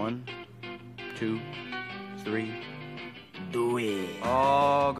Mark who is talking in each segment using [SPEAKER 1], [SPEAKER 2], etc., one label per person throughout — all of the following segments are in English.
[SPEAKER 1] One, two, three.
[SPEAKER 2] Do it.
[SPEAKER 1] Oh.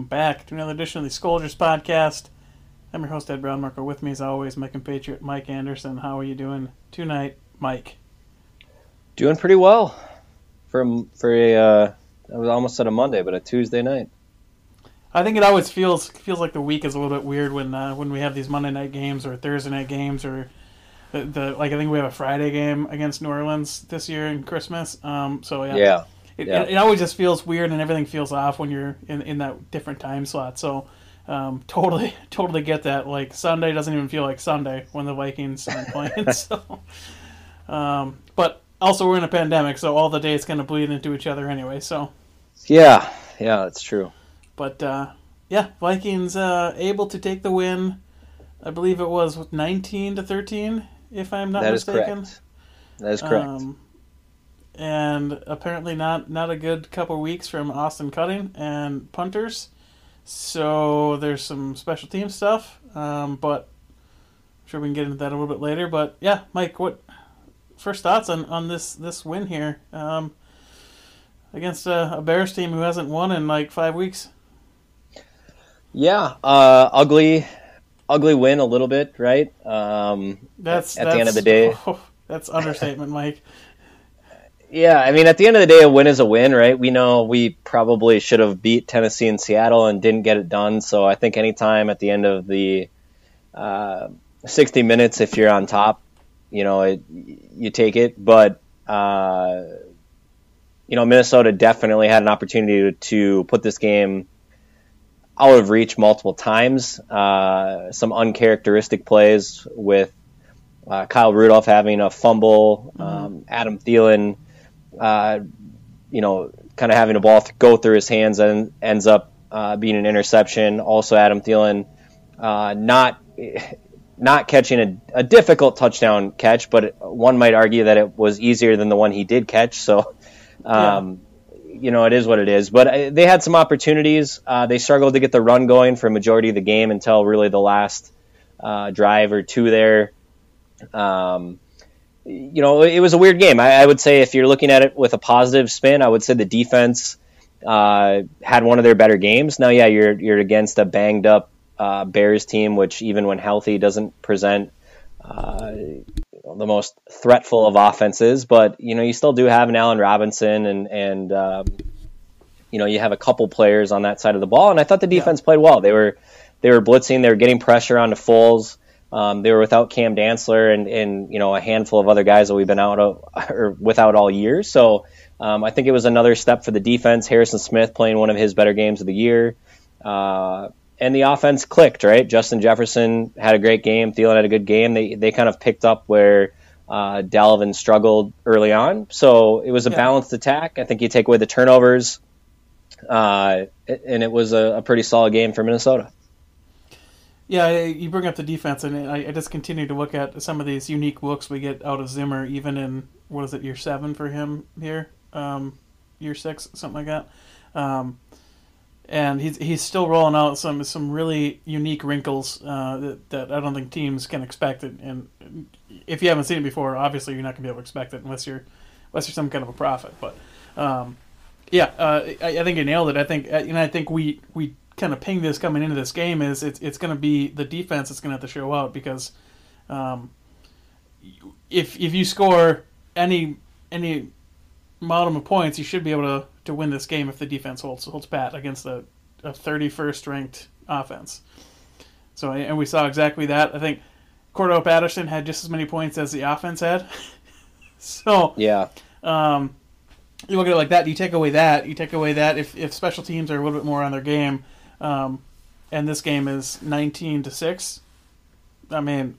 [SPEAKER 3] Welcome back to another edition of the Skoldiers Podcast. I'm your host, Ed Brown Marco. With me, as always, my compatriot, Mike Anderson. How are you doing tonight, Mike?
[SPEAKER 4] Doing pretty well for for a uh, I was almost at a Monday, but a Tuesday night.
[SPEAKER 3] I think it always feels feels like the week is a little bit weird when uh, when we have these Monday night games or Thursday night games or the, the like. I think we have a Friday game against New Orleans this year in Christmas. Um, so yeah,
[SPEAKER 4] Yeah,
[SPEAKER 3] It,
[SPEAKER 4] Yeah.
[SPEAKER 3] it, it always just feels weird and everything feels off when you're in, in that different time slot. So um, totally totally get that. Like Sunday doesn't even feel like Sunday when the Vikings aren't playing. so, um, but also we're in a pandemic, so all the days kind of bleed into each other anyway. So,
[SPEAKER 4] yeah, yeah. That's true.
[SPEAKER 3] but uh, yeah, Vikings uh, able to take the win. I believe it was 19 to 13, if I'm not
[SPEAKER 4] That is
[SPEAKER 3] mistaken.
[SPEAKER 4] correct. That is correct.
[SPEAKER 3] Um, and apparently not not a good couple weeks from Austin Cutting and punters. So there's some special team stuff, um, but I'm sure we can get into that a little bit later. But yeah, Mike, what first thoughts on, on this this win here um, against a, a Bears team who hasn't won in like five weeks?
[SPEAKER 4] yeah, uh, ugly, ugly win a little bit, right? Um,
[SPEAKER 3] That's
[SPEAKER 4] At the end of the
[SPEAKER 3] that's-
[SPEAKER 4] day.
[SPEAKER 3] that's understatement, Mike.
[SPEAKER 4] Yeah, I mean, at the end of the day, a win is a win, right? We know we probably should have beat Tennessee and Seattle and didn't get it done. So I think anytime at the end of the uh, 60 minutes, if you're on top, you know, it, you take it. But uh, you know, Minnesota definitely had an opportunity to, put this game out of reach multiple times. Uh, some uncharacteristic plays with uh, Kyle Rudolph having a fumble, um, Adam Thielen, uh, you know, kind of having a ball th- go through his hands and ends up uh, being an interception. Also, Adam Thielen uh, not not catching a, a difficult touchdown catch, but one might argue that it was easier than the one he did catch. So, um, you know, it is what it is. But uh, they had some opportunities. Uh, they struggled to get the run going for a majority of the game until really the last uh, drive or two there. Um, you know, it was a weird game. I, I would say if you're looking at it with a positive spin, I would say the defense uh, had one of their better games. Now, yeah, you're you're against a banged up uh, Bears team, which even when healthy doesn't present uh, the most threatful of offenses. But you know, you still do have an Allen Robinson, and and um, you know, you have a couple players on that side of the ball. And I thought the defense played well. They were they were blitzing, they were getting pressure onto Foles. Um, they were without Cam Dantzler and, and you know a handful of other guys that we've been out of or without all year. So um, I think it was another step for the defense. Harrison Smith playing one of his better games of the year, uh, and the offense clicked. Right, Justin Jefferson had a great game. Thielen had a good game. They they kind of picked up where uh, Dalvin struggled early on. So it was a
[SPEAKER 3] Yeah.
[SPEAKER 4] balanced attack. I think you take away the turnovers, uh, and it was a, a pretty solid game for Minnesota.
[SPEAKER 3] Yeah, you bring up the defense, and I, I just continue to look at some of these unique looks we get out of Zimmer, even in what is it, year seven for him here, um, year six, something like that. Um, and he's he's still rolling out some some really unique wrinkles uh, that, that I don't think teams can expect. It. And if you haven't seen it before, obviously you're not going to be able to expect it unless you're unless you're some kind of a prophet. But um, yeah, uh, I, I think you nailed it. I think, uh, and I think we we kind of ping this coming into this game is it's it's going to be the defense that's going to have to show out because um, if if you score any any amount of points, you should be able to, to win this game if the defense holds holds pat against a, a 31st ranked offense. So and we saw exactly that. I think Cordarrelle Patterson had just as many points as the offense had. so
[SPEAKER 4] Yeah.
[SPEAKER 3] um, you look at it like that. You take away that. You take away that. If if special teams are a little bit more on their game, um, and this game is nineteen to six, I mean,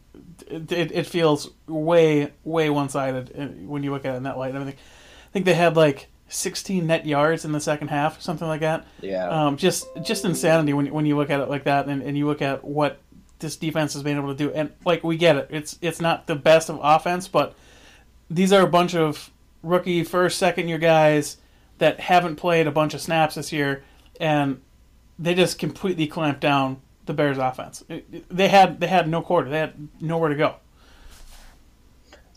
[SPEAKER 3] it, it, it feels way way one sided when you look at it in that light and everything. I think they had like 16 net yards in the second half, something like that.
[SPEAKER 4] Yeah.
[SPEAKER 3] Um, just just insanity when when you look at it like that, and, and you look at what this defense has been able to do. And like we get it, it's it's not the best of offense, but these are a bunch of rookie first second year guys that haven't played a bunch of snaps this year, and they just completely clamped down the Bears offense. They had they had no quarter. They had nowhere to go.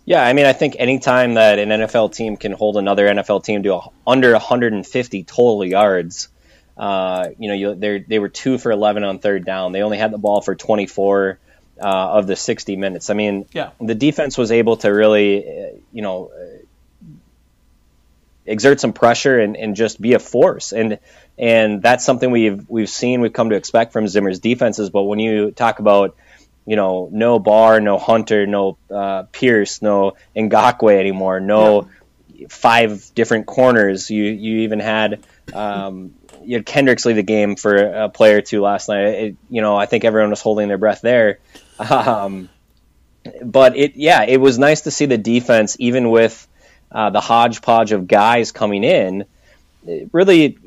[SPEAKER 4] Yeah, I mean, I think anytime that an NFL team can hold another NFL team to a, under 150 total yards, uh, you know, you, they were two for 11 on third down. They only had the ball for 24 uh, of the 60 minutes. I mean,
[SPEAKER 3] yeah.
[SPEAKER 4] the defense was able to really, uh, you know, exert some pressure and, and just be a force. And and that's something we've we've seen, we've come to expect from Zimmer's defenses. But when you talk about you know, no Barr, no Hunter, no uh, Pierce, no Ngakoue anymore, no yeah. five different corners. You you even had um, you had Kendricks leave the game for a play or two last night. It, you know, I think everyone was holding their breath there. Um, but it yeah, it was nice to see the defense, even with uh, the hodgepodge of guys coming in, really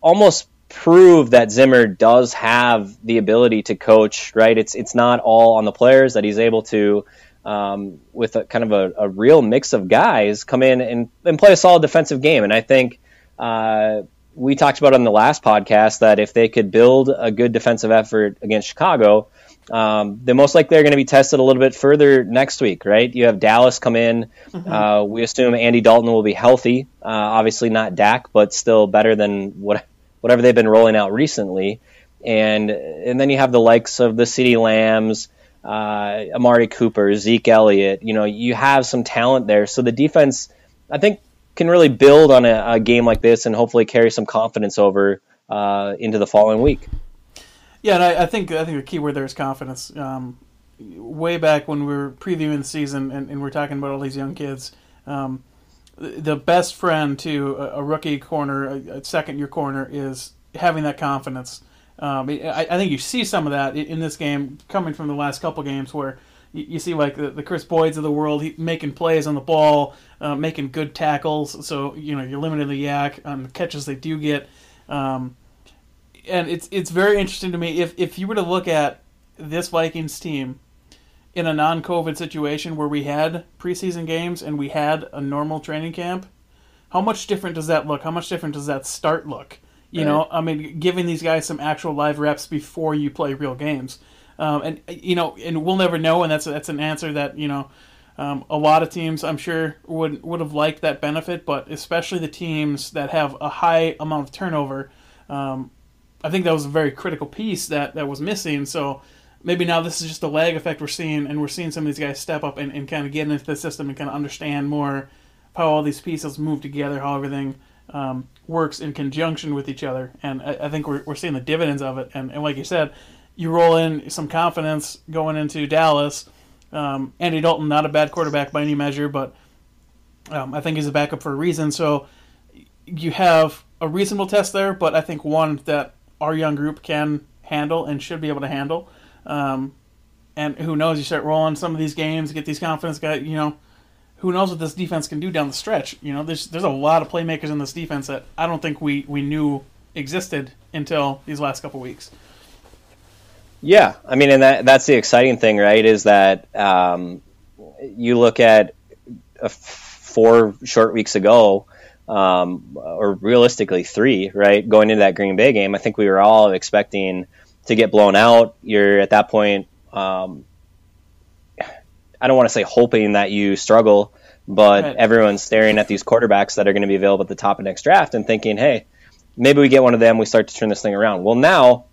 [SPEAKER 4] almost prove that Zimmer does have the ability to coach. Right? It's it's not all on the players that he's able to. Um, with a kind of a, a, real mix of guys come in and, and play a solid defensive game. And I think uh, we talked about on the last podcast that if they could build a good defensive effort against Chicago, um, then most likely they're going to be tested a little bit further next week, right? You have Dallas come in. Mm-hmm. Uh, we assume Andy Dalton will be healthy. Uh, obviously not Dak, but still better than what whatever they've been rolling out recently. And and then you have the likes of the CeeDee Lambs, uh, Amari Cooper, Zeke Elliott. You know, you have some talent there. So the defense, I think, can really build on a, a game like this and hopefully carry some confidence over uh, into the following week.
[SPEAKER 3] Yeah, and I, I, think I think the key word there is confidence. Um, way back when we were previewing the season and, and we are talking about all these young kids, um, the best friend to a, a rookie corner, a, a, second year corner, is having that confidence. Um, I, I, think you see some of that in this game coming from the last couple games where you, you see like the, the, Kris Boyds of the world he, making plays on the ball, uh, making good tackles. So you know you're limiting the YAC on the catches they do get. Um, and it's it's very interesting to me if if you were to look at this Vikings team in a non-COVID situation where we had preseason games and we had a normal training camp, how much different does that look? How much different does that start look? You right. know, I mean, giving these guys some actual live reps before you play real games, um, and you know, and we'll never know. And that's that's an answer that you know, um, a lot of teams I'm sure would would have liked that benefit, but especially the teams that have a high amount of turnover. Um, I think that was a very critical piece that that was missing. So maybe now this is just a lag effect we're seeing, and we're seeing some of these guys step up and, and kind of get into the system and kind of understand more how all these pieces move together, how everything um, works in conjunction with each other. And I, I think we're, we're seeing the dividends of it. And, and, like you said, you roll in some confidence going into Dallas. Um, Andy Dalton, not a bad quarterback by any measure, but um, I think he's a backup for a reason. So you have a reasonable test there, but I think one that our young group can handle and should be able to handle. Um, and who knows? You start rolling some of these games, get these confidence guys. You know, who knows what this defense can do down the stretch? You know, there's there's a lot of playmakers in this defense that I don't think we we knew existed until these last couple weeks.
[SPEAKER 4] Yeah, I mean, and that that's the exciting thing, right? Is that um, you look at four short weeks ago, um, or realistically three, right? Going into that Green Bay game, I think we were all expecting to get blown out. You're at that point. Um, I don't want to say hoping that you struggle, but right. everyone's staring at these quarterbacks that are going to be available at the top of next draft and thinking, hey, maybe we get one of them. We start to turn this thing around. Well, now,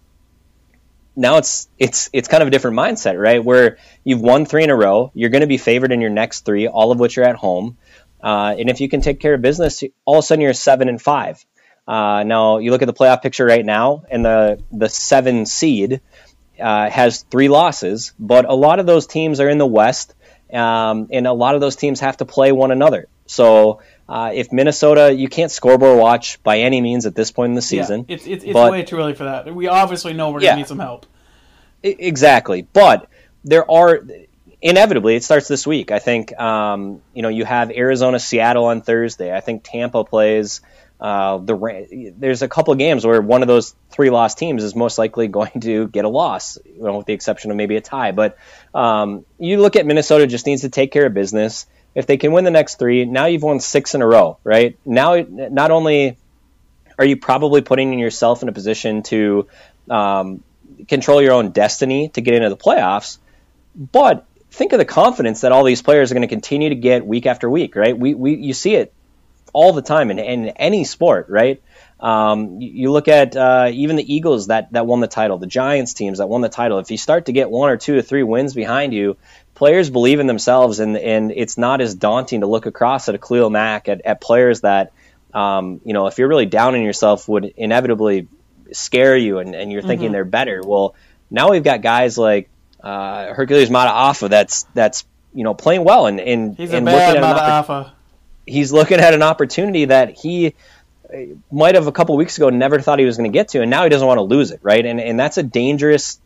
[SPEAKER 4] now it's it's it's kind of a different mindset, right? Where you've won three in a row, you're going to be favored in your next three, all of which are at home. Uh, and if you can take care of business, all of a sudden you're seven and five. Uh, now you look at the playoff picture right now, and the the seven seed uh, has three losses, but a lot of those teams are in the West, um, and a lot of those teams have to play one another. So uh, if Minnesota, you can't scoreboard watch by any means at this point in the season.
[SPEAKER 3] Yeah, it's it's, it's but, way too early for that. We obviously know we're gonna need some help.
[SPEAKER 4] Exactly, but there are inevitably it starts this week. I think um, you know you have Arizona, Seattle on Thursday. I think Tampa plays. Uh, the there's a couple games where one of those three lost teams is most likely going to get a loss, you know, with the exception of maybe a tie. But um, you look at Minnesota just needs to take care of business. If they can win the next three, now you've won six in a row, right? Now, not only are you probably putting yourself in a position to um, control your own destiny to get into the playoffs, but think of the confidence that all these players are going to continue to get week after week, right? We, we you see it all the time in, in any sport, right? Um, you, you, look at uh, even the Eagles that, that won the title, the Giants teams that won the title. If you start to get one or two or three wins behind you, players believe in themselves, and, and it's not as daunting to look across at a Khalil Mack, at, at players that, um, you know, if you're really down on yourself, would inevitably scare you, and, and you're thinking mm-hmm. they're better. Well, now we've got guys like uh, Hercules Mata'afa that's that's you know playing well and and,
[SPEAKER 3] He's
[SPEAKER 4] and
[SPEAKER 3] a bad Mata'afa
[SPEAKER 4] he's looking at an opportunity that he uh, might have a couple weeks ago never thought he was going to get to, and now he doesn't want to lose it, right? And and that's a dangerous,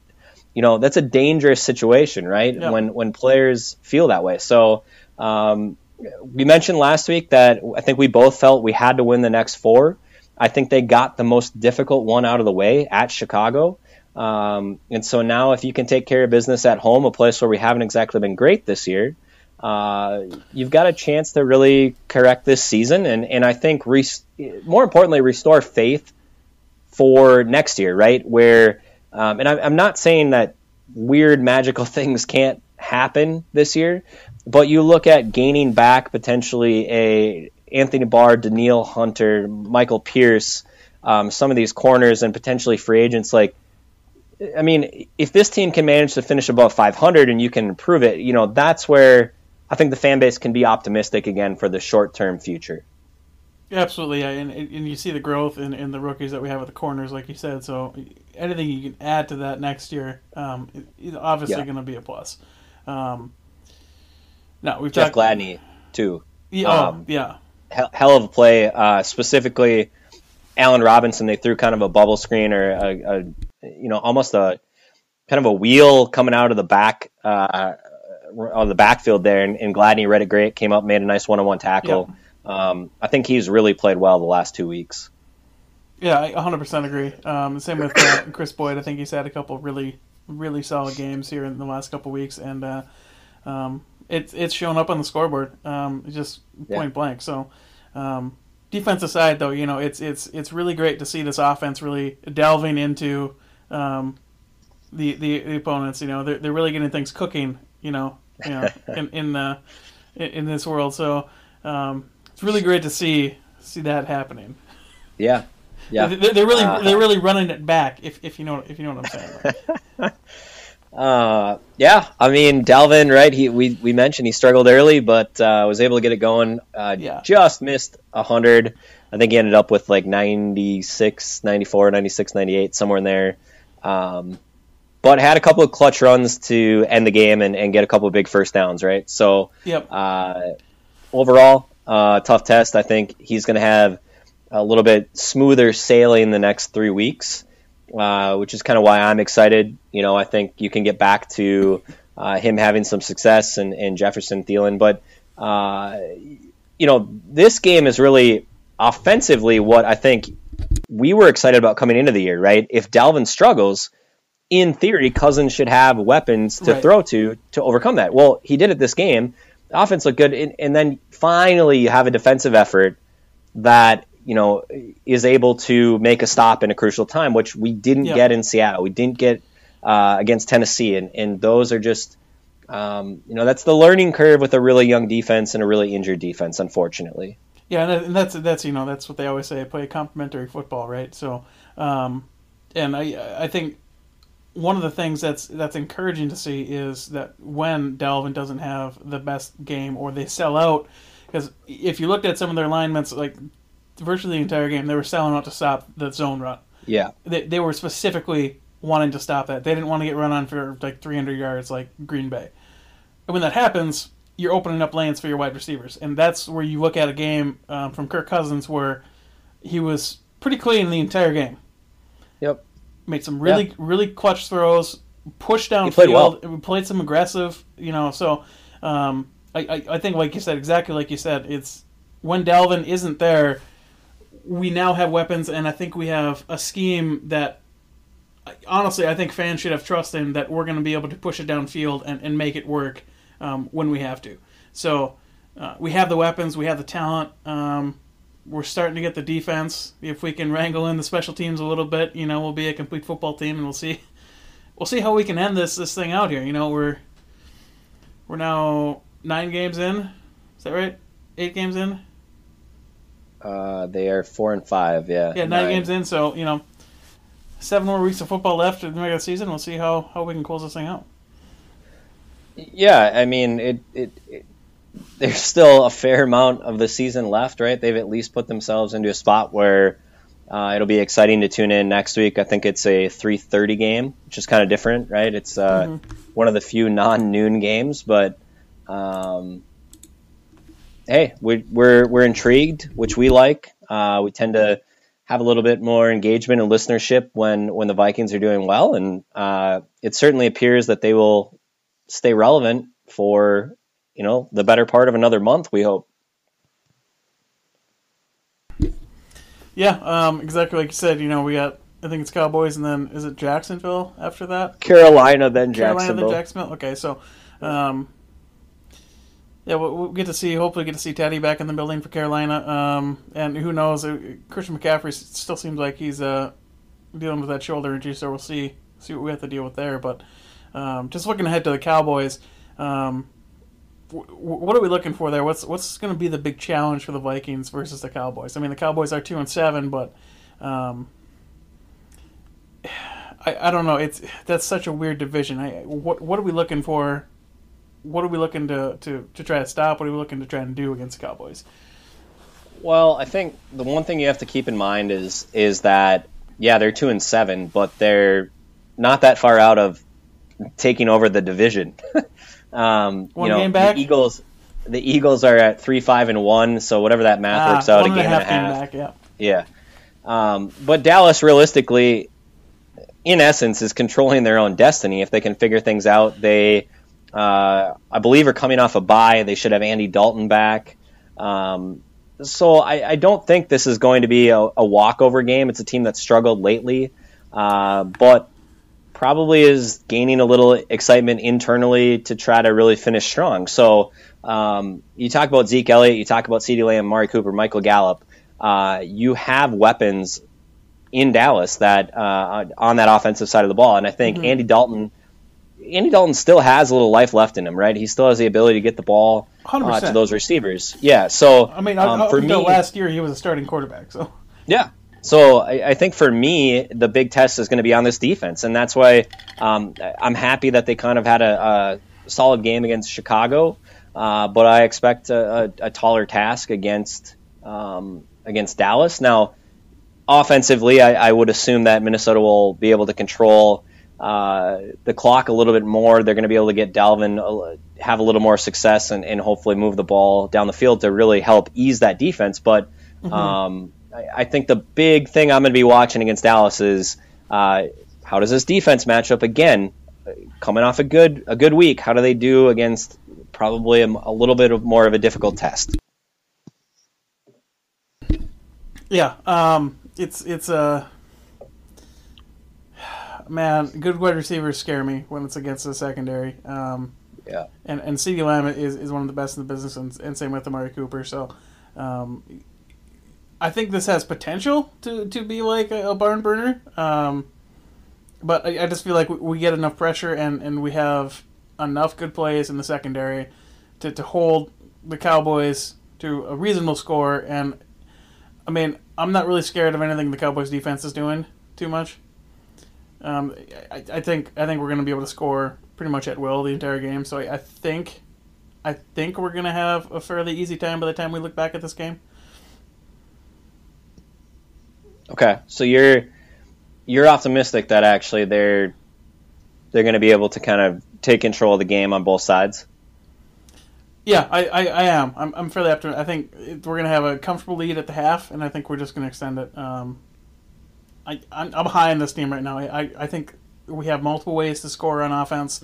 [SPEAKER 4] you know, that's a dangerous situation, right? Yeah. When when players feel that way. So um, we mentioned last week that I think we both felt we had to win the next four. I think they got the most difficult one out of the way at Chicago. Um, and so now, if you can take care of business at home, a place where we haven't exactly been great this year, uh, you've got a chance to really correct this season, and and I think more importantly, restore faith for next year, right? Where um, and I, I'm not saying that weird magical things can't happen this year, but you look at gaining back potentially a Anthony Barr, Danielle Hunter, Michael Pierce, um, some of these corners, and potentially free agents like. I mean, if this team can manage to finish above 500 and you can improve it, you know, that's where I think the fan base can be optimistic again for the short term future.
[SPEAKER 3] Absolutely, yeah, and, and you see the growth in, in the rookies that we have at the corners, like you said. So anything you can add to that next year, um, is obviously yeah. going to be a plus. Um, no, we've
[SPEAKER 4] Jeff talked, Gladney too.
[SPEAKER 3] Yeah, oh, um, yeah,
[SPEAKER 4] hell, hell, of a play. Uh, specifically, Allen Robinson. They threw kind of a bubble screen or a, a, you know almost a kind of a wheel coming out of the back uh, on the backfield there, and, and Gladney read it great, came up, made a nice one-on-one tackle. Um, I think he's really played well the last two weeks.
[SPEAKER 3] Yeah, I 100% agree. Um, same with uh, Kris Boyd. I think he's had a couple really, really solid games here in the last couple weeks, and uh, um, it's it's shown up on the scoreboard, um, just point yeah. blank. So, um, defensive side though, you know, it's it's it's really great to see this offense really delving into um, the, the, the opponents. You know, they're they're really getting things cooking. You know, you know, in in, uh, in this world. So um, it's really great to see see that happening.
[SPEAKER 4] Yeah, yeah.
[SPEAKER 3] They're, really uh, they're really running it back. If if you know if you know what I'm saying.
[SPEAKER 4] uh, yeah, I mean Dalvin, right? He we we mentioned he struggled early, but uh, was able to get it going. Uh, yeah. Just missed hundred. I think he ended up with like 96, 94, 96, 98, somewhere in there. Um, but had a couple of clutch runs to end the game and, and get a couple of big first downs, right? So,
[SPEAKER 3] yep.
[SPEAKER 4] Uh, overall, uh, tough test. I think he's going to have a little bit smoother sailing the next three weeks, uh, which is kind of why I'm excited. You know, I think you can get back to uh, him having some success and, and Jefferson Thielen, but uh, you know, this game is really offensively what I think we were excited about coming into the year, right? If Dalvin struggles in theory, Cousins should have weapons to right. throw to to overcome that. Well, he did it this game. The offense looked good, and, and, then finally you have a defensive effort that you know is able to make a stop in a crucial time, which we didn't yep. get in Seattle. We didn't get uh, against Tennessee, and and those are just um, you know that's the learning curve with a really young defense and a really injured defense, unfortunately.
[SPEAKER 3] Yeah, and that's that's you know that's what they always say. Play complementary football, right? So, um, and I I think one of the things that's that's encouraging to see is that when Dalvin doesn't have the best game or they sell out, because if you looked at some of their alignments, like virtually the entire game, they were selling out to stop the zone run.
[SPEAKER 4] Yeah,
[SPEAKER 3] they they were specifically wanting to stop that. They didn't want to get run on for like 300 yards like Green Bay. And when that happens, you're opening up lanes for your wide receivers, and that's where you look at a game um, from Kirk Cousins where he was pretty clean the entire game
[SPEAKER 4] Yep
[SPEAKER 3] made some really yeah. really clutch throws pushed down
[SPEAKER 4] played
[SPEAKER 3] field. We played some aggressive, you know. So um, I, I, I think, like you said, exactly like you said, it's when Dalvin isn't there, we now have weapons, and I think we have a scheme that. Honestly, I think fans should have trust in that we're going to be able to push it downfield and, and make it work um, when we have to. So uh, we have the weapons, we have the talent. Um, we're starting to get the defense. If we can wrangle in the special teams a little bit, you know, we'll be a complete football team, and we'll see. We'll see how we can end this this thing out here. You know, we're we're now nine games in. Is that right? Eight games in.
[SPEAKER 4] Uh, they are four and five. Yeah.
[SPEAKER 3] Yeah, nine, nine, games in. So you know, seven more weeks of football left in the regular season. We'll see how how we can close this thing out.
[SPEAKER 4] Yeah, I mean it, it, it there's still a fair amount of the season left, right? They've at least put themselves into a spot where uh, it'll be exciting to tune in next week. I think it's a 3:30 game, which is kind of different, right? It's uh, mm-hmm. one of the few non-noon games, but um, hey, we, we're we're intrigued, which we like. Uh, we tend to have a little bit more engagement and listenership when when the Vikings are doing well, and uh, it certainly appears that they will stay relevant for you know the better part of another month. We hope.
[SPEAKER 3] Yeah, um, exactly like you said. You know, we got I think it's Cowboys, and then is it Jacksonville after that?
[SPEAKER 4] Carolina, then
[SPEAKER 3] Carolina,
[SPEAKER 4] Jacksonville.
[SPEAKER 3] then Jacksonville. Okay, so um, yeah, we'll, we'll, get to see. Hopefully, get to see Teddy back in the building for Carolina. Um, and who knows? Uh, Christian McCaffrey still seems like he's uh, dealing with that shoulder injury, so we'll see see what we have to deal with there. But um, just looking ahead to the Cowboys. Um, what are we looking for there? What's what's going to be the big challenge for the Vikings versus the Cowboys? I mean, the Cowboys are two and seven, but um, I, I don't know. It's that's such a weird division. I, what what are we looking for? What are we looking to, to, to try to stop? What are we looking to try and do against the Cowboys?
[SPEAKER 4] Well, I think the one thing you have to keep in mind is is that yeah, they're two and seven, but they're not that far out of taking over the division.
[SPEAKER 3] Um, one
[SPEAKER 4] you know,
[SPEAKER 3] game back.
[SPEAKER 4] The Eagles, the Eagles are at three, five, and one. So whatever that math ah, works out, a game and a half. And a half.
[SPEAKER 3] Back,
[SPEAKER 4] yeah. Yeah. Um, but Dallas, realistically, in essence, is controlling their own destiny. If they can figure things out, they, uh, I believe, are coming off a bye. They should have Andy Dalton back. Um, so I, I, don't think this is going to be a, a, walkover game. It's a team that's struggled lately, uh, but probably is gaining a little excitement internally to try to really finish strong. So um, you talk about Zeke Elliott, you talk about CeeDee Lamb, Mari Cooper, Michael Gallup. Uh, you have weapons in Dallas that uh, on that offensive side of the ball, and I think mm-hmm. Andy Dalton. Andy Dalton still has a little life left in him, right? He still has the ability to get the ball uh, to those receivers. Yeah. So
[SPEAKER 3] I mean, um, for me, last year he was a starting quarterback. So
[SPEAKER 4] yeah, so I, I, think for me, the big test is going to be on this defense, and that's why um, I'm happy that they kind of had a, a solid game against Chicago, uh, but I expect a, a, a taller task against um, against Dallas. Now, offensively, I, I, would assume that Minnesota will be able to control uh, the clock a little bit more. They're going to be able to get Dalvin uh, have a little more success and, and, hopefully move the ball down the field to really help ease that defense, but. Mm-hmm. Um, I think the big thing I'm going to be watching against Dallas is uh, how does this defense match up again? Coming off a good a good week, how do they do against probably a, a little bit of more of a difficult test?
[SPEAKER 3] Yeah, um, it's it's a uh, man. Good wide receivers scare me when it's against the secondary. Um,
[SPEAKER 4] yeah,
[SPEAKER 3] and and CeeDee Lamb is, is one of the best in the business, and, and same with Amari Cooper. So um, I think this has potential to, to be like a, a barn burner. Um, but I, I, just feel like we, we, get enough pressure and, and we have enough good plays in the secondary to, to hold the Cowboys to a reasonable score. And I mean, I'm not really scared of anything the Cowboys defense is doing too much. Um, I, I, think I think we're going to be able to score pretty much at will the entire game. So I, I think I think we're going to have a fairly easy time by the time we look back at this game.
[SPEAKER 4] Okay, so you're you're optimistic that actually they're they're going to be able to kind of take control of the game on both sides.
[SPEAKER 3] Yeah, I, I, I am. I'm, I'm fairly optimistic. I think we're going to have a comfortable lead at the half, and I think we're just going to extend it. Um, I, I'm, I'm high on this team right now. I, I, I think we have multiple ways to score on offense.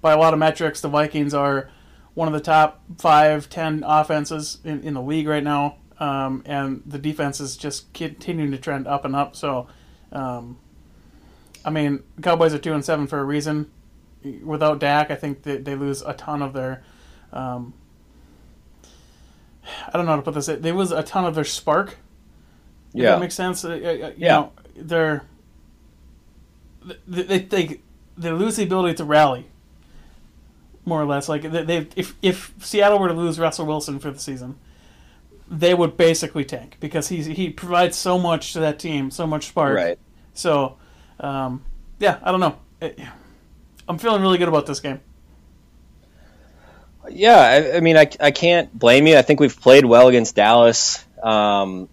[SPEAKER 3] By a lot of metrics, the Vikings are one of the top five, ten offenses in, in the league right now, um, and the defense is just continuing to trend up and up. So, um, I mean, Cowboys are two and seven for a reason. Without Dak, I think they, they lose a ton of their. Um, I don't know how to put this. They lose a ton of their spark.
[SPEAKER 4] Yeah.
[SPEAKER 3] that makes sense. Uh, uh, you
[SPEAKER 4] Yeah.
[SPEAKER 3] know, they're they, they they they lose the ability to rally. More or less, like they, they if if Seattle were to lose Russell Wilson for the season, they would basically tank because he's he provides so much to that team, so much spark.
[SPEAKER 4] Right.
[SPEAKER 3] So, um, yeah, I don't know. It- I'm feeling really good about this game.
[SPEAKER 4] Yeah, I, I mean, I, I can't blame you. I think we've played well against Dallas um,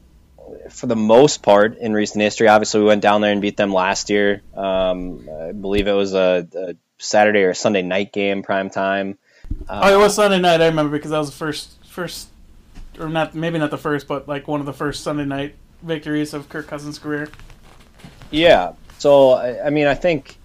[SPEAKER 4] for the most part in recent history. Obviously, we went down there and beat them last year. Um, I believe it was a, a Saturday or Sunday night game, prime time.
[SPEAKER 3] oh, it was Sunday night. I remember because that was the first first, or not maybe not the first, but like one of the first Sunday night victories of Kirk Cousins' career.
[SPEAKER 4] Yeah. So, I, mean, I think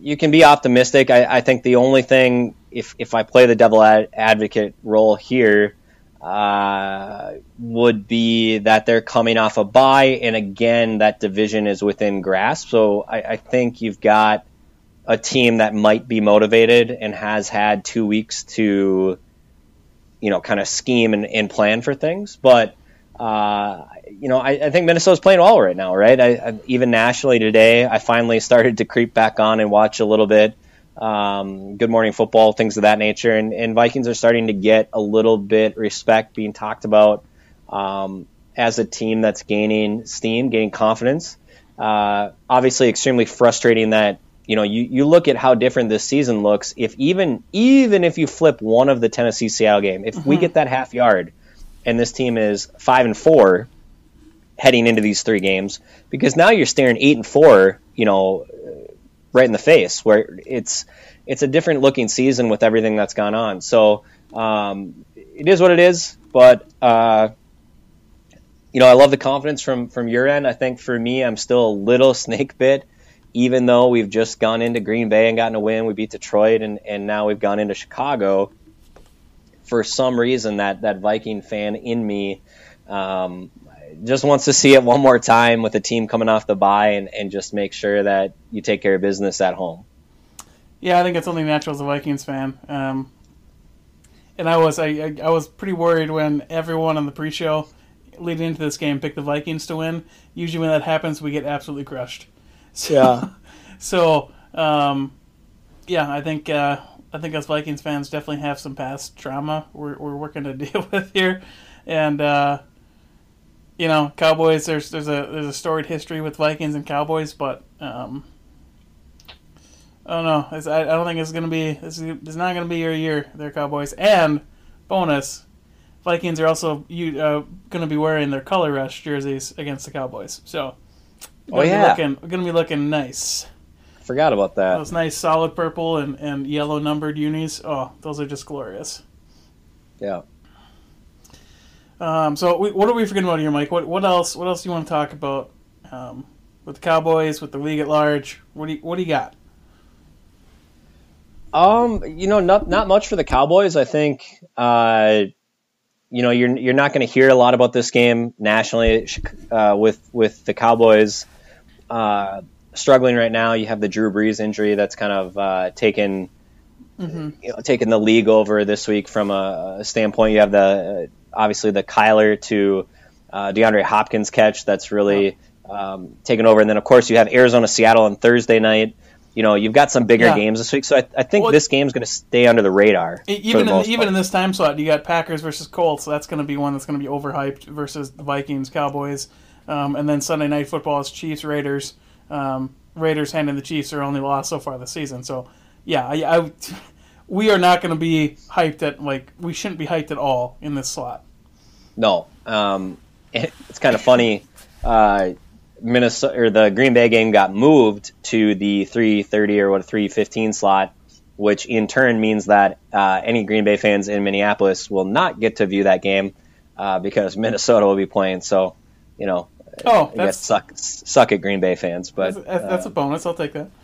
[SPEAKER 4] you can be optimistic. I, I think the only thing, if, if I play the devil ad- advocate role here, uh, would be that they're coming off a bye, and again, that division is within grasp. So I, I think you've got a team that might be motivated and has had two weeks to, you know, kind of scheme and, and plan for things. But uh, you know, I, I think Minnesota's playing well right now, right? I, I, even nationally today, I finally started to creep back on and watch a little bit. Um, good morning football, things of that nature, and, and Vikings are starting to get a little bit respect being talked about um, as a team that's gaining steam, gaining confidence. Uh, obviously, extremely frustrating that you know you, you look at how different this season looks. If even even if you flip one of the Tennessee Seattle game, if we get that half yard, and this team is five and four heading into these three games, because now you're staring eight and four, you know, right in the face, where it's it's a different looking season with everything that's gone on. So um, it is what it is, but. Uh, you know, I love the confidence from from your end. I think for me, I'm still a little snake bit, even though we've just gone into Green Bay and gotten a win. We beat Detroit, and and now we've gone into Chicago. For some reason, that that Viking fan in me um, just wants to see it one more time with the team coming off the bye, and and just make sure that you take care of business at home.
[SPEAKER 3] Yeah, I think it's only natural as a Vikings fan. Um, and I was I, I I was pretty worried when everyone on the pre-show leading into this game picked the Vikings to win. Usually when that happens, we get absolutely crushed. So,
[SPEAKER 4] Yeah.
[SPEAKER 3] So, um, yeah, I think uh, I think us Vikings fans definitely have some past trauma we're we're working to deal with here, and uh, you know, Cowboys. There's there's a there's a storied history with Vikings and Cowboys, but um, I don't know. It's, I, I don't think it's gonna be. It's, it's not gonna be your year, there, Cowboys. And bonus, Vikings are also uh, gonna be wearing their color rush jerseys against the Cowboys. So,
[SPEAKER 4] Oh, yeah.
[SPEAKER 3] looking, we're gonna be looking nice.
[SPEAKER 4] Forgot about that.
[SPEAKER 3] Those nice solid purple and, and yellow numbered unis. Oh, those are just glorious.
[SPEAKER 4] Yeah.
[SPEAKER 3] Um, so we, what are we forgetting about here, Mike? What what else? What else do you want to talk about um, with the Cowboys, with the league at large? What do you, what do you got?
[SPEAKER 4] Um, you know, not not much for the Cowboys. I think, uh, you know, you're you're not going to hear a lot about this game nationally uh, with with the Cowboys uh, struggling right now. You have the Drew Brees injury that's kind of uh, taken you know taken the league over this week from a, a standpoint. You have the uh, obviously the Kyler to uh, DeAndre Hopkins catch that's really um, taken over, and then of course you have Arizona Seattle on Thursday night. You know, you've got some bigger
[SPEAKER 3] Yeah.
[SPEAKER 4] games this week, so I, I think
[SPEAKER 3] Well,
[SPEAKER 4] this game's going to stay under the radar.
[SPEAKER 3] Even
[SPEAKER 4] the
[SPEAKER 3] in, even
[SPEAKER 4] part.
[SPEAKER 3] in this time slot, you got Packers versus Colts. So that's going to be one that's going to be overhyped versus the Vikings, Cowboys, um, and then Sunday night football is Chiefs Raiders. Um, Raiders handing the Chiefs their only loss so far this season. So yeah, I, I we are not going to be hyped at like we shouldn't be hyped at all in this slot.
[SPEAKER 4] No, um, it's kind of funny. Uh, Minnesota or the Green Bay game got moved to the 3:30 or what 3:15 slot, which in turn means that uh, any Green Bay fans in Minneapolis will not get to view that game uh, because Minnesota will be playing. So, you know,
[SPEAKER 3] Oh,
[SPEAKER 4] I guess suck suck at Green Bay fans, but
[SPEAKER 3] that's, that's, that's a bonus. I'll take that.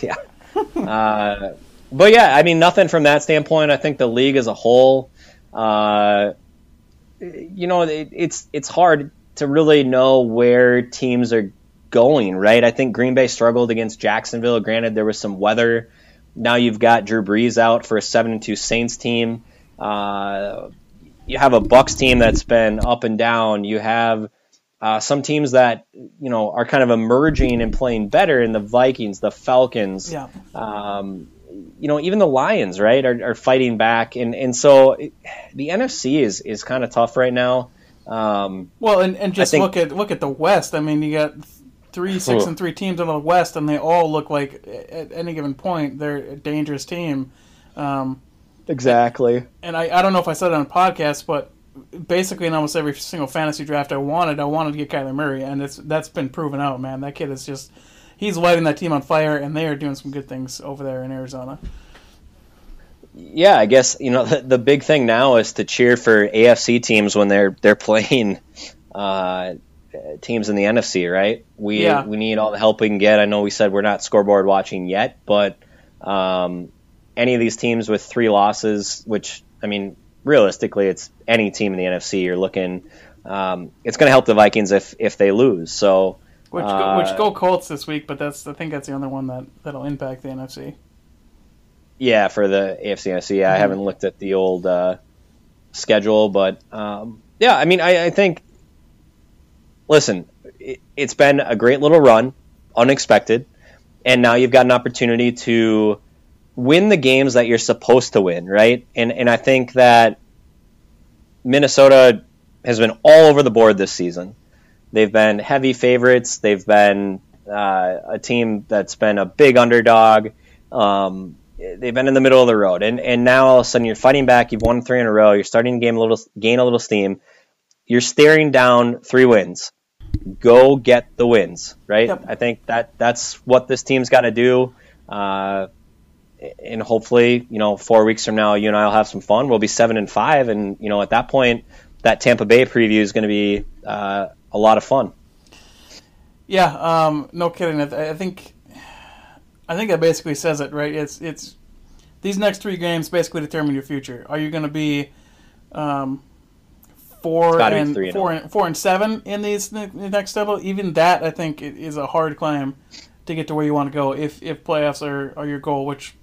[SPEAKER 4] Yeah. uh, but yeah, I mean, nothing from that standpoint. I think the league as a whole, uh, you know, it, it's it's hard to really know where teams are going, right? I think Green Bay struggled against Jacksonville. Granted, there was some weather. Now you've got Drew Brees out for a seven and two Saints team. Uh, you have a Bucs team that's been up and down. You have uh, some teams that you know are kind of emerging and playing better in the Vikings, the Falcons.
[SPEAKER 3] Yeah.
[SPEAKER 4] Um, you know, even the Lions, right, are, are fighting back, and and so it, the NFC is is kind of tough right now. Um,
[SPEAKER 3] Well, and, and just
[SPEAKER 4] think-
[SPEAKER 3] look at look at the West. I mean, you got three, six, and three teams in the West, and they all look like at any given point they're a dangerous team. Um,
[SPEAKER 4] exactly.
[SPEAKER 3] and I, I don't know if I said it on a podcast, but basically in almost every single fantasy draft I wanted, I wanted to get Kyler Murray, and it's that's been proven out, man. That kid is just he's lighting that team on fire, and they are doing some good things over there in Arizona.
[SPEAKER 4] Yeah, I guess you know the, the big thing now is to cheer for AFC teams when they're they're playing uh, teams in the NFC, right? We
[SPEAKER 3] Yeah.
[SPEAKER 4] we need all the help we can get. I know we said we're not scoreboard watching yet, but um, any of these teams with three losses, which I mean, realistically, it's any team in the NFC. You're looking, um, it's going to help the Vikings if if they lose. So
[SPEAKER 3] Which
[SPEAKER 4] Uh,
[SPEAKER 3] go, which go Colts this week, but that's I think that's the only one that that'll impact the NFC.
[SPEAKER 4] Yeah, for the AFC NFC. Yeah, I
[SPEAKER 3] Mm-hmm.
[SPEAKER 4] haven't looked at the old uh, schedule, but um, yeah, I mean, I, I think. Listen, it, it's been a great little run, unexpected, and now you've got an opportunity to win the games that you're supposed to win, right? And and I think that Minnesota has been all over the board this season. They've been heavy favorites. They've been uh, a team that's been a big underdog. Um, they've been in the middle of the road, and and now all of a sudden you're fighting back. You've won three in a row. You're starting to gain a little gain a little steam. You're staring down three wins. Go get the wins, right?
[SPEAKER 3] Yep.
[SPEAKER 4] I think that that's what this team's got to do. Uh, and hopefully, you know, four weeks from now, you and I will have some fun. We'll be seven and five, and you know, at that point, that Tampa Bay preview is going to be uh, a lot of fun.
[SPEAKER 3] Yeah, um, no kidding. I, I think I think that basically says it, right? It's it's these next three games basically determine your future. Are you going to be um, four
[SPEAKER 4] gotta be
[SPEAKER 3] and
[SPEAKER 4] three and
[SPEAKER 3] four
[SPEAKER 4] oh.
[SPEAKER 3] and four and seven in these the next level? Even that, I think, is a hard climb to get to where you want to go. If if playoffs are, are your goal, which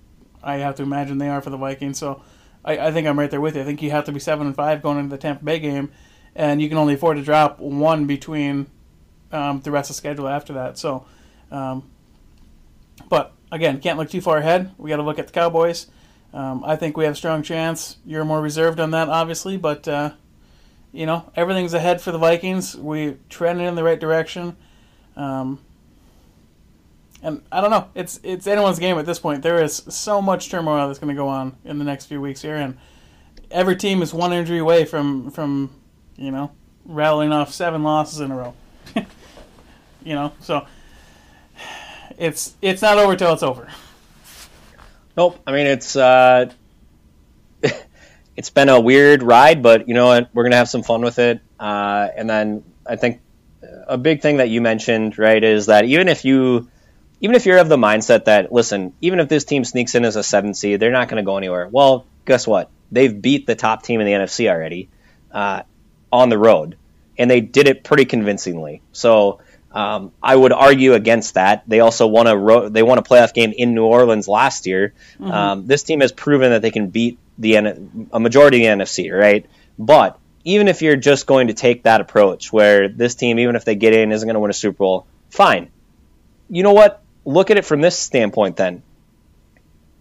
[SPEAKER 3] I have to imagine they are for the Vikings. So I, I think I'm right there with you. I think you have to be seven and five going into the Tampa Bay game, and you can only afford to drop one between um, the rest of the schedule after that. So, um, but again, can't look too far ahead. We got to look at the Cowboys. Um, I think we have a strong chance. You're more reserved on that, obviously, but uh, you know everything's ahead for the Vikings. We trending in the right direction. Um, and I don't know. It's it's anyone's game at this point. There is so much turmoil that's going to go on in the next few weeks here, and every team is one injury away from from you know rattling off seven losses in a row. you know, so it's it's not over till it's over.
[SPEAKER 4] Nope. I mean, it's uh, it's been a weird ride, but you know what? We're gonna have some fun with it. Uh, and then I think a big thing that you mentioned, right, is that even if you even if you're of the mindset that listen, even if this team sneaks in as a seven seed, they're not going to go anywhere. Well, guess what? They've beat the top team in the NFC already uh, on the road, and they did it pretty convincingly. So um, I would argue against that. They also won a ro- they won a playoff game in New Orleans last year. Um, this team has proven that they can beat the N- a majority of the NFC, right? But even if you're just going to take that approach, where this team, even if they get in, isn't going to win a Super Bowl, fine. You know what? Look at it from this standpoint then.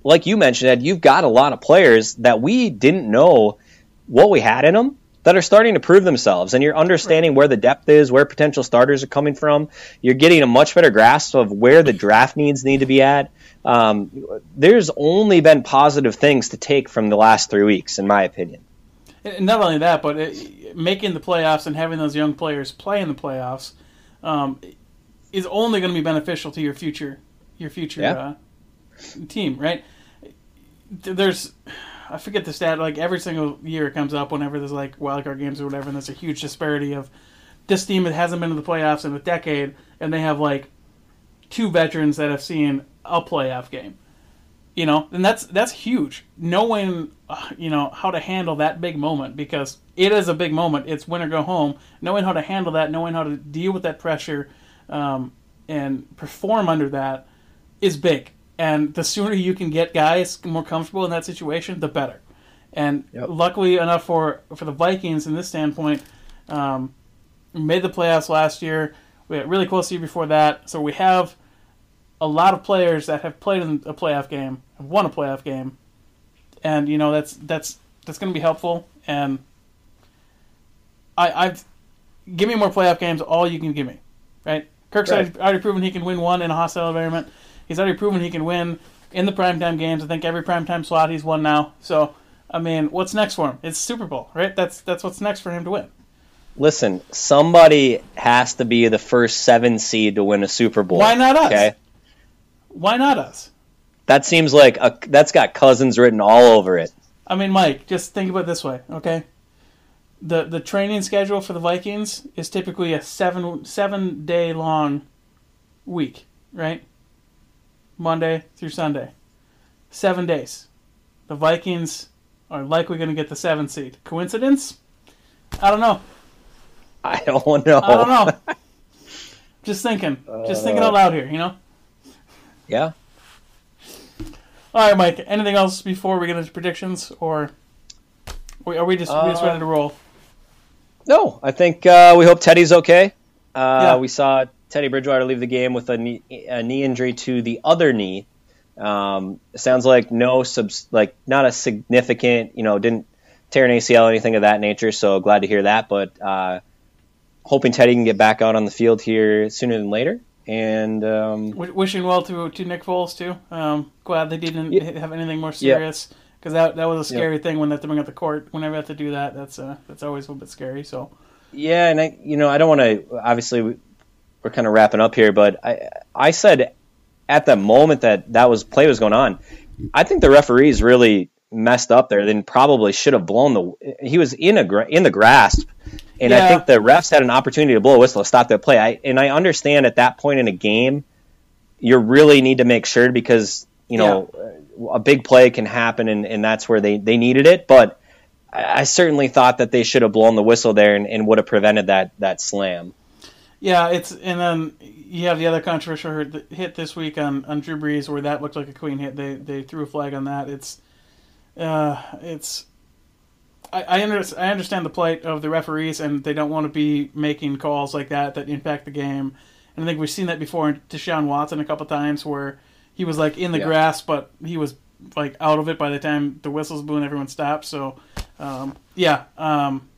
[SPEAKER 4] Like you mentioned, Ed, you've got a lot of players that we didn't know what we had in them that are starting to prove themselves, and you're understanding where the depth is, where potential starters are coming from. You're getting a much better grasp of where the draft needs need to be at. Um, there's only been positive things to take from the last three weeks, in my opinion.
[SPEAKER 3] And not only that, but it, making the playoffs and having those young players play in the playoffs um, is only going to be beneficial to your future, your future
[SPEAKER 4] Yeah.
[SPEAKER 3] uh, team, right? There's, I forget the stat. Like every single year it comes up whenever there's like wild card games or whatever, and there's a huge disparity of this team that hasn't been to the playoffs in a decade, and they have like two veterans that have seen a playoff game. You know, and that's that's huge. Knowing, uh, you know, how to handle that big moment because it is a big moment. It's win or go home. Knowing how to handle that, knowing how to deal with that pressure, um, and perform under that is big. And the sooner you can get guys more comfortable in that situation, the better. And
[SPEAKER 4] Yep.
[SPEAKER 3] luckily enough for for the Vikings in this standpoint, um, we made the playoffs last year. We got really close the year before that, so we have a lot of players that have played in a playoff game, have won a playoff game, and you know that's that's that's going to be helpful. And I, I've give me more playoff games, all you can give me, right? Kirk's
[SPEAKER 4] Right.
[SPEAKER 3] already, already proven he can win one in a hostile environment. He's already proven he can win in the primetime games. I think every primetime slot he's won now. So I mean, what's next for him? It's Super Bowl, right? That's that's what's next for him to win.
[SPEAKER 4] Listen, somebody has to be the first seven seed to win a Super Bowl.
[SPEAKER 3] Why not us?
[SPEAKER 4] Okay,
[SPEAKER 3] Why not us?
[SPEAKER 4] that seems like a, that's got cousins written all over it.
[SPEAKER 3] I mean, Mike, just think about it this way, okay? The the training schedule for the Vikings is typically a seven seven day long week, right? Monday through Sunday. Seven days. The Vikings are likely going to get the seven seed. Coincidence? I don't know.
[SPEAKER 4] I don't know.
[SPEAKER 3] I don't know. just thinking. Just thinking out loud here, you know?
[SPEAKER 4] Yeah.
[SPEAKER 3] All right, Mike. Anything else before we get into predictions, or are we just, we just
[SPEAKER 4] Uh,
[SPEAKER 3] ready to roll?
[SPEAKER 4] No, I think uh, we hope Teddy's okay. Uh,
[SPEAKER 3] Yeah.
[SPEAKER 4] We saw Teddy Bridgewater leave the game with a knee, a knee injury to the other knee. Um, sounds like no subs, like not a significant, you know, didn't tear an ACL or anything of that nature. So glad to hear that. But uh, hoping Teddy can get back out on the field here sooner than later. And um,
[SPEAKER 3] W- wishing well to to Nick Foles too. Um, glad they didn't
[SPEAKER 4] Yeah.
[SPEAKER 3] have anything more
[SPEAKER 4] Yeah.
[SPEAKER 3] Because that that was a scary thing when they have to bring up the court. Whenever they have to do that, that's uh, that's always a little bit scary. So
[SPEAKER 4] Yeah, and I, you know, I don't want to. Obviously, we- we're kind of wrapping up here, but I, I said at the moment that that was play was going on, I think the referees really messed up there. Then probably should have blown the. He was in a in the grasp, and I think the refs had an opportunity to blow a whistle to stop that play. I and I understand at that point in a game, you really need to make sure because you know a big play can happen, and, and that's where they they needed it, but. I certainly thought that they should have blown the whistle there and, and would have prevented that that slam.
[SPEAKER 3] yeah, it's and then you have the other controversial hit- hit this week on, on Drew Brees where that looked like a clean hit. They they threw a flag on that. It's uh, it's I I, under, I understand the plight of the referees and they don't want to be making calls like that that impact the game. And I think we've seen that before in Deshaun Watson a couple times where he was like in the
[SPEAKER 4] Yeah.
[SPEAKER 3] grass, but he was like out of it by the time the whistle's blew and everyone stopped. So um, yeah, um,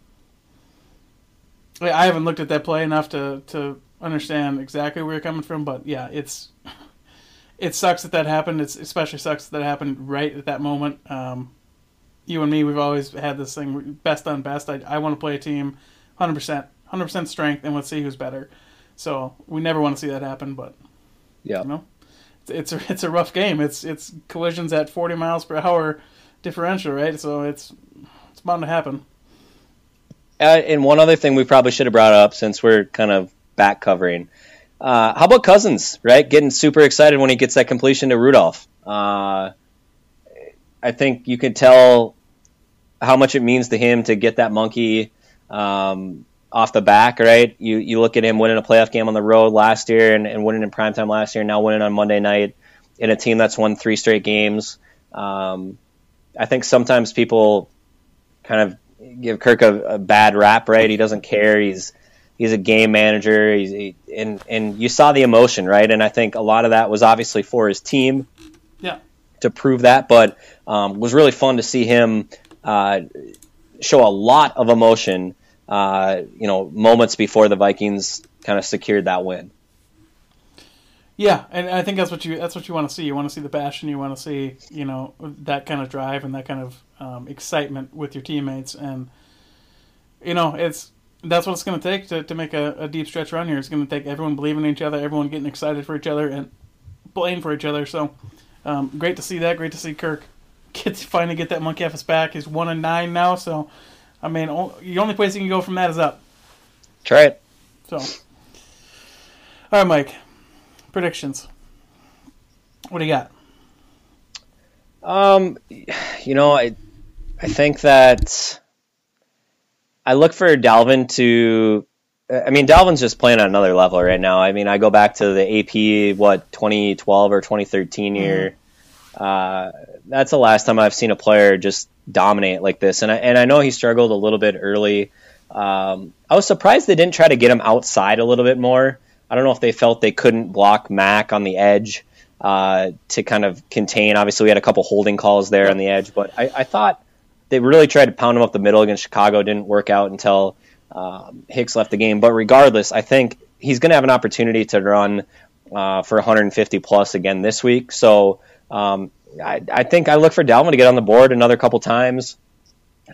[SPEAKER 3] I haven't looked at that play enough to to understand exactly where you're coming from, but yeah, it's it sucks that that happened. It's especially sucks that that happened right at that moment. Um, you and me, we've always had this thing best on best. I, I want to play a team 100%, 100% strength, and let's see who's better. So we never want to see that happen, but
[SPEAKER 4] Yeah.
[SPEAKER 3] you know, it's it's a, rough game. It's it's collisions at 40 miles per hour differential, right? So it's it's bound to happen.
[SPEAKER 4] Uh, and one other thing we probably should have brought up since we're kind of back covering. Uh, how about Cousins, right? Getting super excited when he gets that completion to Rudolph. Uh, I think you can tell how much it means to him to get that monkey um, off the back, right? You you look at him winning a playoff game on the road last year and, and winning in primetime last year, now winning on Monday night in a team that's won three straight games. Um, I think sometimes people kind of give Kirk a, a bad rap, right? He doesn't care. He's he's a game manager. He's he, and and you saw the emotion, right? And I think a lot of that was obviously for his team
[SPEAKER 3] Yeah.
[SPEAKER 4] to prove that, but um, was really fun to see him uh, show a lot of emotion. Uh, you know, moments before the Vikings kind of secured that win.
[SPEAKER 3] Yeah, and I think that's what you that's what you want to see. You want to see the passion. You want to see you know that kind of drive and that kind of um, excitement with your teammates. And you know it's that's what it's going to take to, to make a, a deep stretch run here. It's going to take everyone believing in each other, everyone getting excited for each other, and playing for each other. So um, great to see that. Great to see Kirk get to finally get that monkey off his back. He's one and nine now. So I mean, the only place you can go from that is up.
[SPEAKER 4] Try it.
[SPEAKER 3] So, all right, Mike. predictions. What do you got?
[SPEAKER 4] Um, you know, I I think that I look for Dalvin to. I mean, Dalvin's just playing on another level right now. I mean, I go back to the AP what 2012 or 2013 year. That's the last time I've seen a player just dominate like this. And I and I know he struggled a little bit early. Um, I was surprised they didn't try to get him outside a little bit more. I don't know if they felt they couldn't block Mack on the edge uh, to kind of contain. Obviously, we had a couple holding calls there on the edge, but I, I thought they really tried to pound him up the middle against Chicago. Didn't work out until um, Hicks left the game. But regardless, I think he's going to have an opportunity to run uh, for 150 plus again this week. So um, I, I, think I look for Dalvin to get on the board another couple times.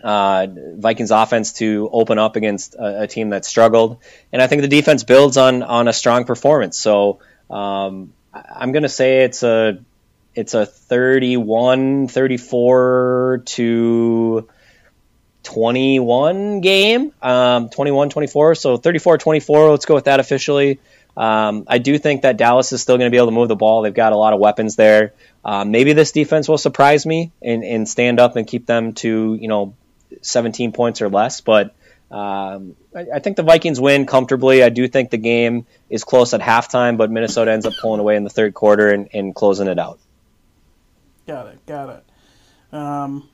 [SPEAKER 4] Uh, Vikings offense to open up against a, a, team that struggled, and I think the defense builds on on a strong performance. So um, I'm going to say it's a it's a 31 34 to 21 game um, 21 24 so 34 24 let's go with that officially um, I do think that Dallas is still going to be able to move the ball. They've got a lot of weapons there. Uh, maybe this defense will surprise me and, and, stand up and keep them to you know 17 points or less. But um, I, I, think the Vikings win comfortably. I do think the game is close at halftime, but Minnesota ends up pulling away in the third quarter and, and closing it out.
[SPEAKER 3] Got it. Got it. Um,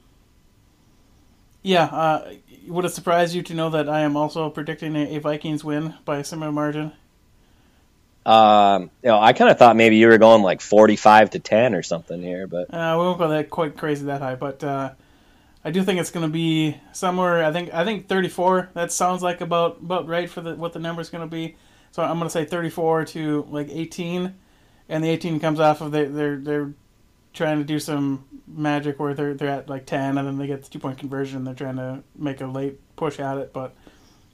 [SPEAKER 3] yeah. Uh, would it surprise you to know that I am also predicting a, a Vikings win by a similar margin?
[SPEAKER 4] Um, you know, I kind of thought maybe you were going like forty-five to ten or something here, but
[SPEAKER 3] uh, we won't go that quite crazy that high. But uh, I do think it's going to be somewhere. I think I think thirty-four. That sounds like about about right for the what the number is going to be. So I'm going to say thirty-four to like eighteen, and the eighteen comes off of they they're they're trying to do some magic where they're they're at like ten, and then they get the two-point conversion. and They're trying to make a late push at it, but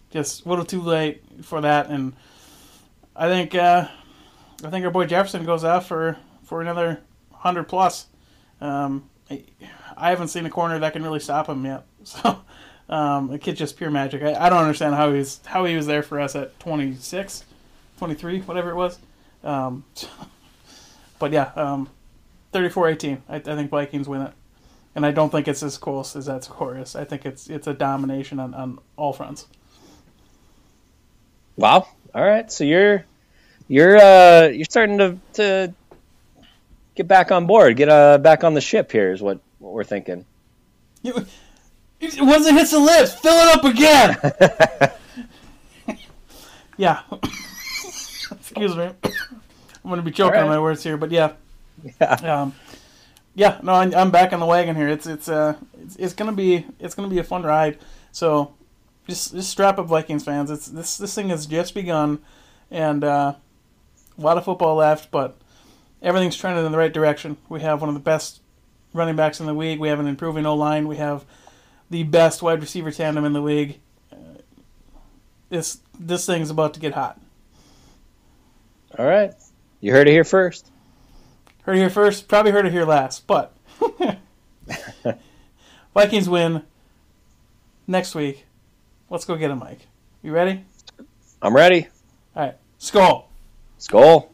[SPEAKER 3] just a little too late for that and I think uh, I think our boy Jefferson goes out for for another hundred plus. Um, I haven't seen a corner that can really stop him yet. So um, the kid's just pure magic. I, I don't understand how he's how he was there for us at 26, 23, whatever it was. Um, but yeah, um, 34-18. I, I think Vikings win it, and I don't think it's as close as that score is. I think it's it's a domination on, on all fronts.
[SPEAKER 4] Wow, all right, so you're you're uh, you're starting to to get back on board, get uh, back on the ship. Here is what, what we're thinking.
[SPEAKER 3] You, once it hits the lips, fill it up again. yeah. Excuse me. I'm going to be choking right. on my words here, but yeah. Yeah. Um, yeah. No, I'm, I'm back on the wagon here. It's it's uh it's, it's gonna be it's gonna be a fun ride. So just just strap up, Vikings fans. It's this this thing has just begun, and uh, a lot of football left, but everything's trending in the right direction. We have one of the best running backs in the league. We have an improving O line. We have the best wide receiver tandem in the league. Uh, this this thing's about to get hot.
[SPEAKER 4] All right, you heard it here first.
[SPEAKER 3] Heard it here first. Probably heard it here last, but Vikings win next week. Let's go get a mic. You ready?
[SPEAKER 4] I'm ready.
[SPEAKER 3] All right. Skol.
[SPEAKER 4] Skol.